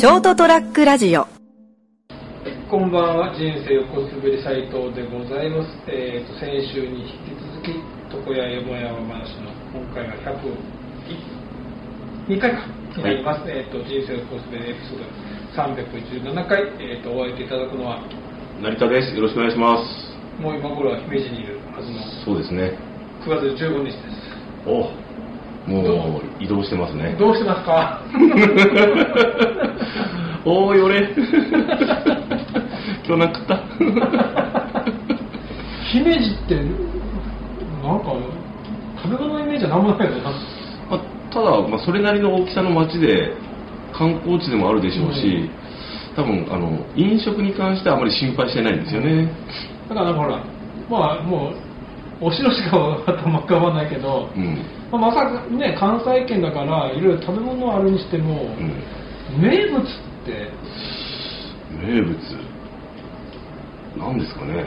ショートトラックラジオこんばんは、人生横滑り斉藤でございます。えー、と先週に引き続き、床屋よもやま話の今回が102回かになります。えー、と人生横滑りエピソード317回、えー、とお会いいただくのは、成田です。よろしくお願いします。もう今頃は姫路にいるはずのそうですね。9月15日です。おもう移動してますね。どうしてますか？おーい、俺。今日なかった？姫路って、なんか、食べ物のイメージは何もないよね。まあ、ただ、まあ、それなりの大きさの街で、観光地でもあるでしょうし、多分あの飲食に関してはあまり心配してないんですよね。だからなんかほら、まあもう、お城しか頭浮かばないけど、うん。まあ、まさかね、関西圏だから、いろいろ食べ物あるにしても、うん。名物って、名物？なんですかね？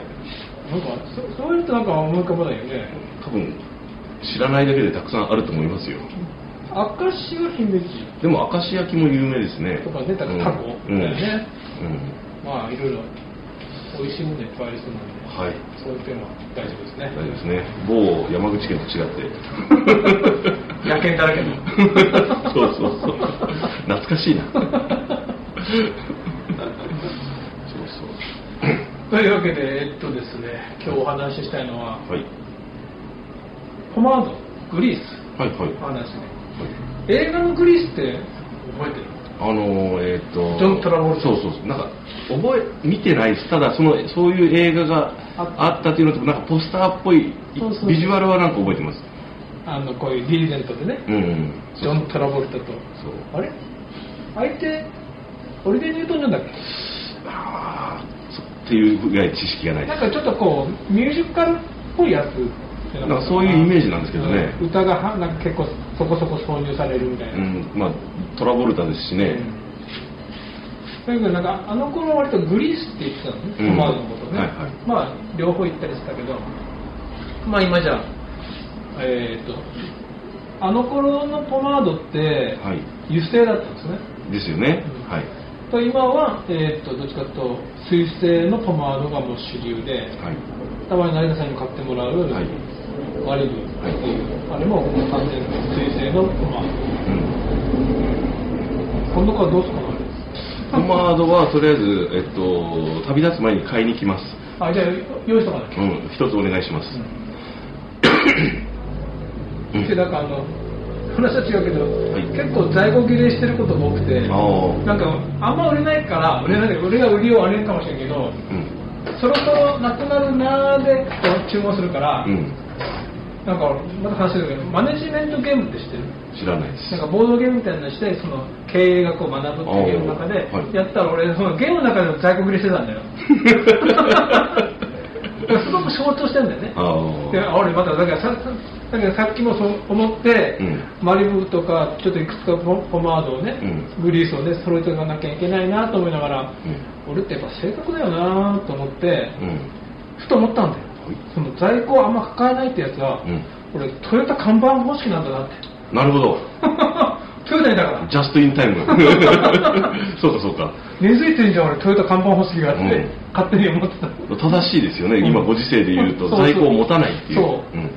なんかそ、そういうとなんか思い浮かばないよね。多分知らないだけでたくさんあると思いますよ。明石は姫路でも明石焼きも有名ですね。とかね、だからタコだようん。ね。うん。まあ、いろいろ美味しいものいっぱいありそうなので、はい。そういう点は大丈夫ですね大。丈夫ですね。某山口県と違って。野犬だらけの。そうそうそう。懐かしいな。そうそう。というわけで、えっとですね、今日お話ししたいのは、はい。ポマード、グリースはいはい。の話ね。映画のグリースって覚えてる？あのー、えっ、と。ジョントラボルタそうそうそう。なんか、覚え、見てないです。ただ、その、そういう映画があったっていうのと、なんかポスターっぽい、ビジュアルはなんか覚えてます？あの、こういうディリゼントでね、うんうん。ジョン・トラボルタと、そう。あれ？相手、オリデニュートンなんだっああ、そっていうぐらい知識がない。なんかちょっとこう、ミュージカルっぽいやつ。なんかそういうイメージなんですけどねうん歌がはなんか結構そこそこ挿入されるみたいな。うん、まあ、トラボルタですしね。だけどなんかあの頃は割とグリースって言ってたのね、うんポマードのことね、はいはいまあ両方言ったりしたけどまあ今じゃえっ、とあの頃のポマードってはい。油性だったんですねですよね。うんはい。と今は、えー、とどっちかというと水性のポマードがもう主流ではい。たまに成田さんに買ってもらう、はいワリブっていう、あれも完全に水性のポマーうん。ド今度からどうするかなポマードはとりあえず、えっと、旅立つ前に買いに来ます。あじゃあ用意しとかなきゃ、うん、一つお願いします。うん でなんかあの話は違うけど、い結構在庫切れしてることが多くて。なんかあんま売れないから売れない俺が売りをあれるかもしれんけどうん。そろそろなくなるなーで注文するから、うん。なんかまた話してるけどマネジメントゲームって知ってる？知らないです。なんかボードゲームみたいなのしてその経営学を学ぶっていうゲームの中でやったら俺そのゲームの中でも在庫切れしてたんだよ すごく象徴してんだよねあであ。俺まただからささだからさっきもそう思って、うんマリブとかちょっといくつかポポマードをね、うグリースをね揃えておかなきゃいけないなと思いながら、俺ってやっぱ正確だよなと思って、うん。うん。ふと思ったんだよはいその在庫をあんま抱えないってやつは、うん俺トヨタ看板方式なんだなってなるほど。トヨタにだからジャストインタイム。そうかそうか。根付いてんじゃん俺トヨタ看板方式があって、うん勝手に思ってた正しいですよね。今ご時世で言うと、在庫を持たないっていう。そううん。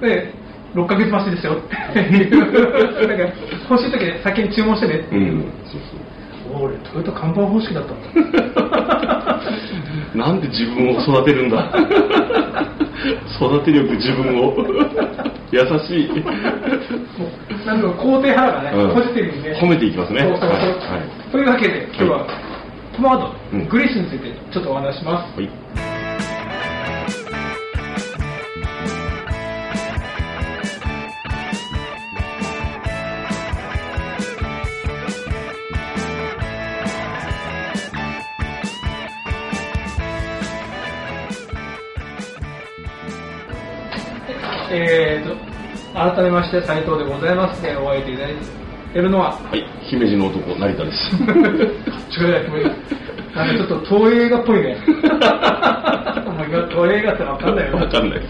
で6ヶ月待ちですよっていうだから欲しい時に先に注文してねっていう、うん。そうそう。俺トヨタ看板方式だったんだなんで自分を育てるんだ？育て力自分を。優しい。もうなんか肯定派だからね、うん。ポジティブにね。褒めていきますね。そうそうそう。はいはい。というわけで今日は、ポマード、うん。グリースについてちょっとお話しします。はいえーと改めまして斉藤でございます、えーお会いいただいているのははい姫路の男成田です。ちょっと東映画っぽいね。東映画ってわかんないよ。わかんない。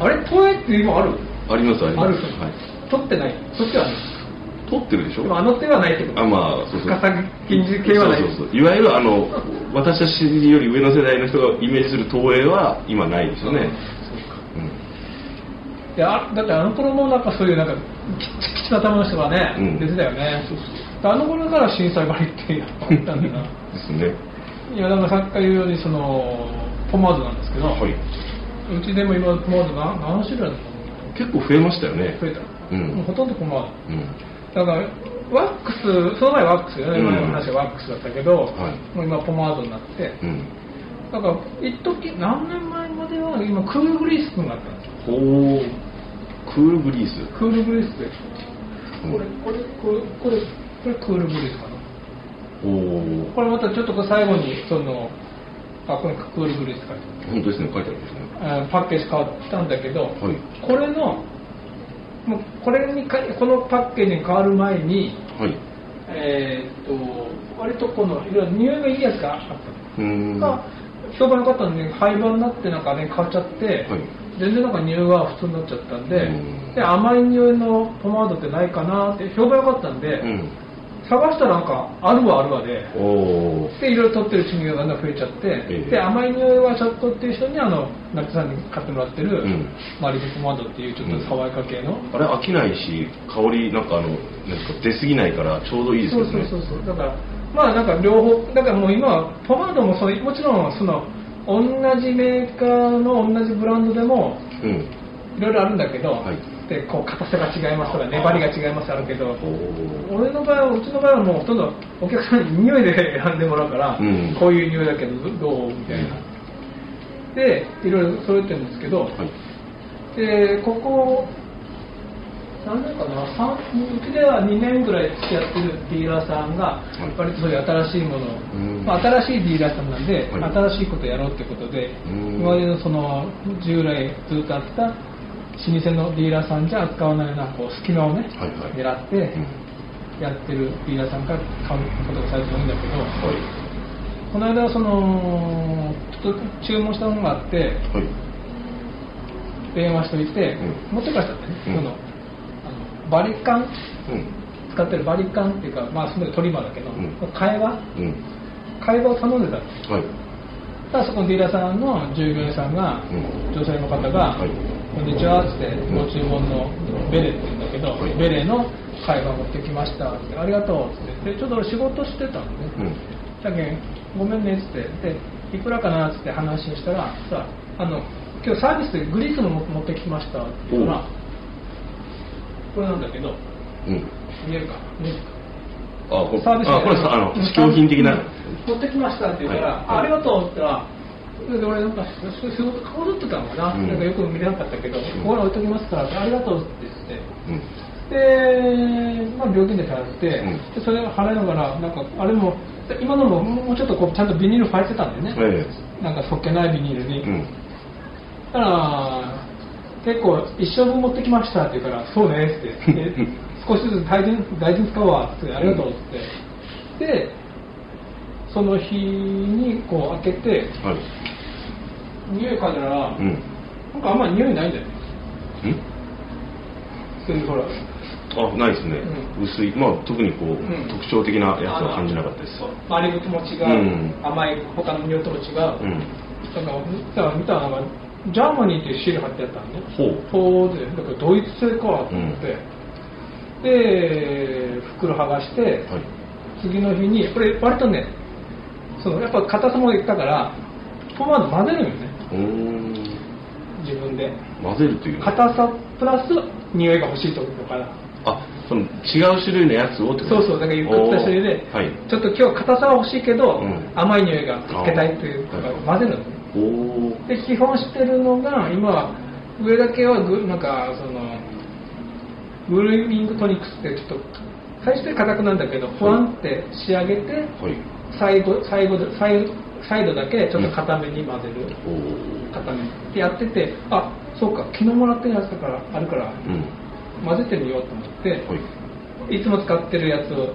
あれ？東映って今ある？ありますあります。ある？はい。撮ってない？撮ってはない。通ってるでしょ？でもあの手はないってことあまあそうそう。深作禁じ系はない。そうそうそう。いわゆるあの私たちより上の世代の人がイメージする東映は今ないですよね、うんいやあだってあの頃もなんかそういうなんかきっちきちな頭の人がね、うん。出てたよね。あの頃から震災割ってやったんだな。ですね。いやだからさっきから言うようにそのポマードなんですけど、はい。うちでも今ポマードが何種類あるの結構増えましたよね。増えた、うん。もうほとんどポマーうん。ドだからワックスその前ワックスよね、うん。前の話はワックスだったけど、はい。もう今ポマードになって。うん。だから一時何年前までは今クールグリース君があったんですよほうクールブリーズクールグリースってうんこれこれこれこれこれクールグリースかなおおこれまたちょっと最後にそのあこれクールグリース書いてある本当ですね書いてあるんですねパッケージ変わったんだけど、はいこれのもうこれにかこのパッケージに変わる前にはいえーっと割とこのいろいろ匂いがいいやつがあったうんのが評判良かったのに廃盤になってなんかね変わっちゃって、はい。全然なんか匂いが普通になっちゃったんでうん。で甘い匂いのポマードってないかなって評判良かったんで、うん。探したらなんかあるわあるわででいろいろ取ってるうちにがだんだん増えちゃって、ええ。で甘い匂いはちょっとっていう人にあの成田さんに買ってもらってる、うん。マリブポマードっていうちょっと爽やか系の、あれ飽きないし香りなんかあのなんか出過ぎないからちょうどいいですそうよねそうそうそう。だからまあなんか両方だからもう今はポマードもそうもちろんその同じメーカーの同じブランドでもうん。いろいろあるんだけど、はい。でこう硬さが違いますとか粘りが違いますあるけど俺の場合はうちの場合はもうほとんどお客さんに匂いで選んでもらうから、うん。こういう匂いだけどどうみたいな、でいろいろ揃えてるんですけど、はい。でここ何年かな？三うちでは2年ぐらい付き合ってるディーラーさんがい。割とそういう新しいものまあ、新しいディーラーさんなんで、はい。新しいことやろうってことで、うん。今までのその従来ずっとあった老舗のディーラーさんじゃ扱わないようなこう隙間をね、はいはい。狙ってうん。やってるディーラーさんから買うことが最初多いんだけど、はい。この間そのちょっと注文したものがあってはい。電話しといて、うん。持って帰ったんだね、うん。そのバリカン？うん。使ってるバリカンっていうかまあそのトリマーだけど、うん。会話うん。会話を頼んでた。のはい。ただそこのディーラーさんの従業員さんが、うん。女性の方が「はい。こんにちは」っつってん。ご注文のベレって言うんだけど、はい。ベレの会話持ってきましたってありがとうっつって。でちょっと俺仕事してたのね、うん。だけんごめんねっつって。でいくらかなっつって話をしたらさあの今日サービスでグリースも持ってきましたって言うからこれなんだけどうん。見えるか？見えるか？あこサービスあこれさあの試供品的な。持ってきましたって言うから、はい。あありがとうって言ったらで俺なんか仕事顔取ってたのかな,、うん。なんかよく見れなかったけど、ん。ここに置いときますからありがとうって言って。うん。で、まあ、料金で払って、うん。でそれを払いながらなんかあれも今のももうちょっとこうちゃんとビニール入ってたんだよね、えなんかそっけないビニールに、だから結構一生分持ってきましたって言うからそうねって。で 少しずつ大事に大事に使うわってありがとうって。でその日にこう開けてはい。匂い嗅いだら、うん。なんかあんまり匂いないんだようん？そういうほら。あないですね、う薄い。まあ特にこう、ん。特徴的なやつは感じなかったです。周りとも違う、うん。甘い他の匂いとも違う、うん。だから見たら見たらなんか Germany っていうシール貼ってあったのね。ほう。でだからドイツ製かと思って、で袋剥がして、はい。次の日にこれ割とねそのやっぱ硬さもいったからポマード混ぜるよね。自分で。混ぜるという硬さプラス匂いが欲しいと思うから。あその違う種類のやつをってこと？そうそう。だからゆっくりした種類で、はい。ちょっと今日硬さは欲しいけど、うん。甘い匂いがつけたいというか混ぜるのねで基本してるのが今は上だけはぐなんかそのグルーミングトニックスってちょっと最初で硬くなんだけどふわんって仕上げてはい。最後最後で最後サイドだけちょっと硬めに混ぜる、おお硬めにってやっててあそうか昨日もらってるやつだからあるからうん。混ぜてみようと思って、はい。いつも使ってるやつを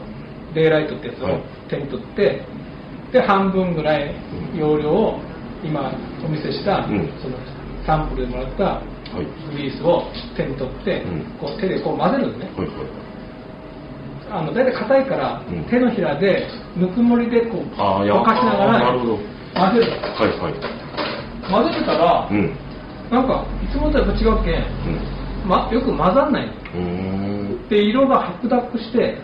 デイライトってやつをはい。手に取って、で半分ぐらい容量を今お見せした、うんそのサンプルでもらったはいグリースを手に取って、うんこう手でこう混ぜるのねはいはいあの大体硬いから、うん手のひらでぬくもりでこうああ、いや、沸かしながらるほど。混ぜるはいはい。混ぜてたら、うん。なんかいつもとやっぱ違うけん、うん。ま、よく混ざんない。で色が白濁して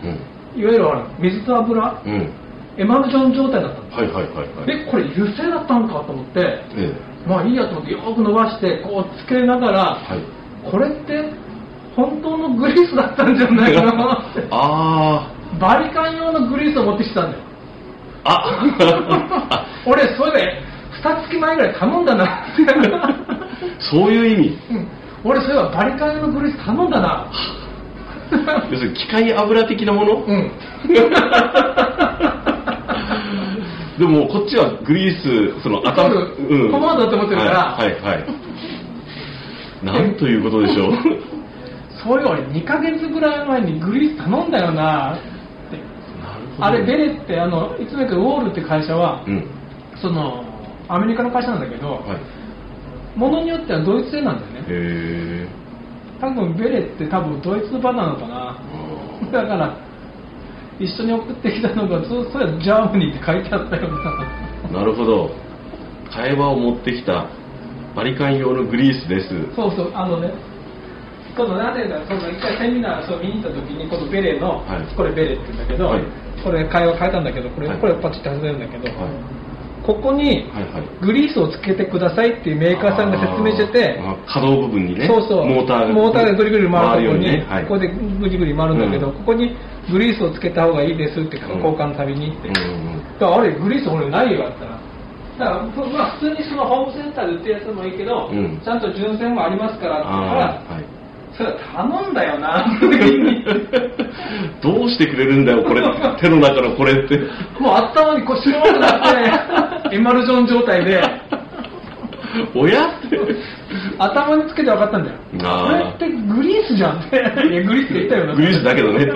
うん。いわゆるほら水と油うん。エマルジョン状態だったのはいはいはいはい。でこれ油性だったのかと思ってえまあいいやと思ってよく伸ばしてこうつけながらえ。はい。これって本当のグリースだったんじゃないかなって あバリカン用のグリースを持ってきてたんだよあ。あ。俺それで2月前ぐらい頼んだなって そういう意味。うん俺そういえばバリカン用のグリース頼んだな要するに機械油的なもの、うんでもこっちはグリース、その頭、そうポマードだと思ってるからはいはい、はい。なんということでしょう。そういう俺2ヶ月ぐらい前にグリース頼んだよなって。あれベレってあのいつも言うけどウォールって会社は、うん。そのアメリカの会社なんだけど、はい。ものによってはドイツ製なんだよねへ多分ベレって多分ドイツ版なのかなー だから一緒に送ってきたのがそうそうやジャーマニーって書いてあったよななるほど。会話を持ってきたバリカン用のグリースです。そうそうあのねこの何年だその一回セミナーそう見に行った時にこのベレの、はいこれベレって言うんだけど、はいこれ会話変えたんだけどこれ,、はいこれパチッて外れるんだけど、はい。ここに。グリースをつけてくださいっていうメーカーさんが説明してて可動部分にね、そうそうモーターがモーターでぐりぐり回るところに、ようね。はい。ここでぐりぐり回るんだけど、うんここにグリースをつけた方がいいですってうん交換のたびにって、うんうんだからあれグリース俺ないよあったらだからふまあ普通にそのホームセンターで売ってるやつもいいけど、うんちゃんと純正もありますからって言ったらはい。それは頼んだよな どうしてくれるんだよ、これ。手の中のこれって。もう頭にこう白くなってエマルジョン状態でおやって。頭につけて分かったんだよこれってグリースじゃんっていやグリースって言ったよなグリースだけどね。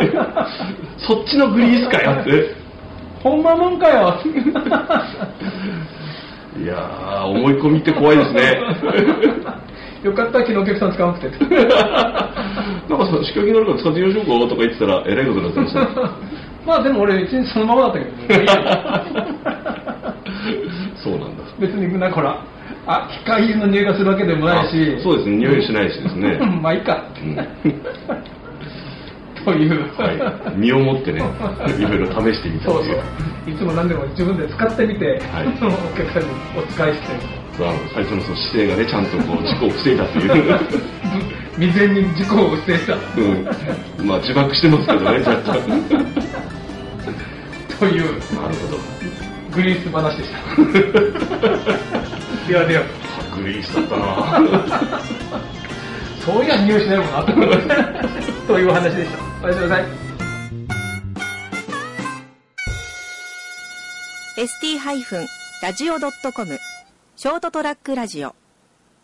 そっちのグリースかよって。ほんまもんかよいやー、思い込みって怖いですね。よかった昨日お客さん使わなくて。なんかさ、仕掛けがあるから使ってみましょうかとか言ってたら、えらいことになってました。まあでも俺別にそのままだったけどね。そうなんだ。別になんかほら。あ機械油の匂いがするわけでもないし。あそうですね、匂いしないしですね。うんまあいいか。うん。という、はい、身をもってね、いろいろ試してみたそう。そう。いつも何でも自分で使ってみて、はい。そのお客さんにお使いして最初のその姿勢がね、ちゃんとこう事故を防いだという。未然に事故を防いだ。うん、まあ自爆してますけどね、若干。というなるほど。グリース話でした。ではでは。グリースだったな。そういや匂いしないもんな。と思ってというお話でした。おやすみなさい。ST-radio.com ショートトラックラジオ。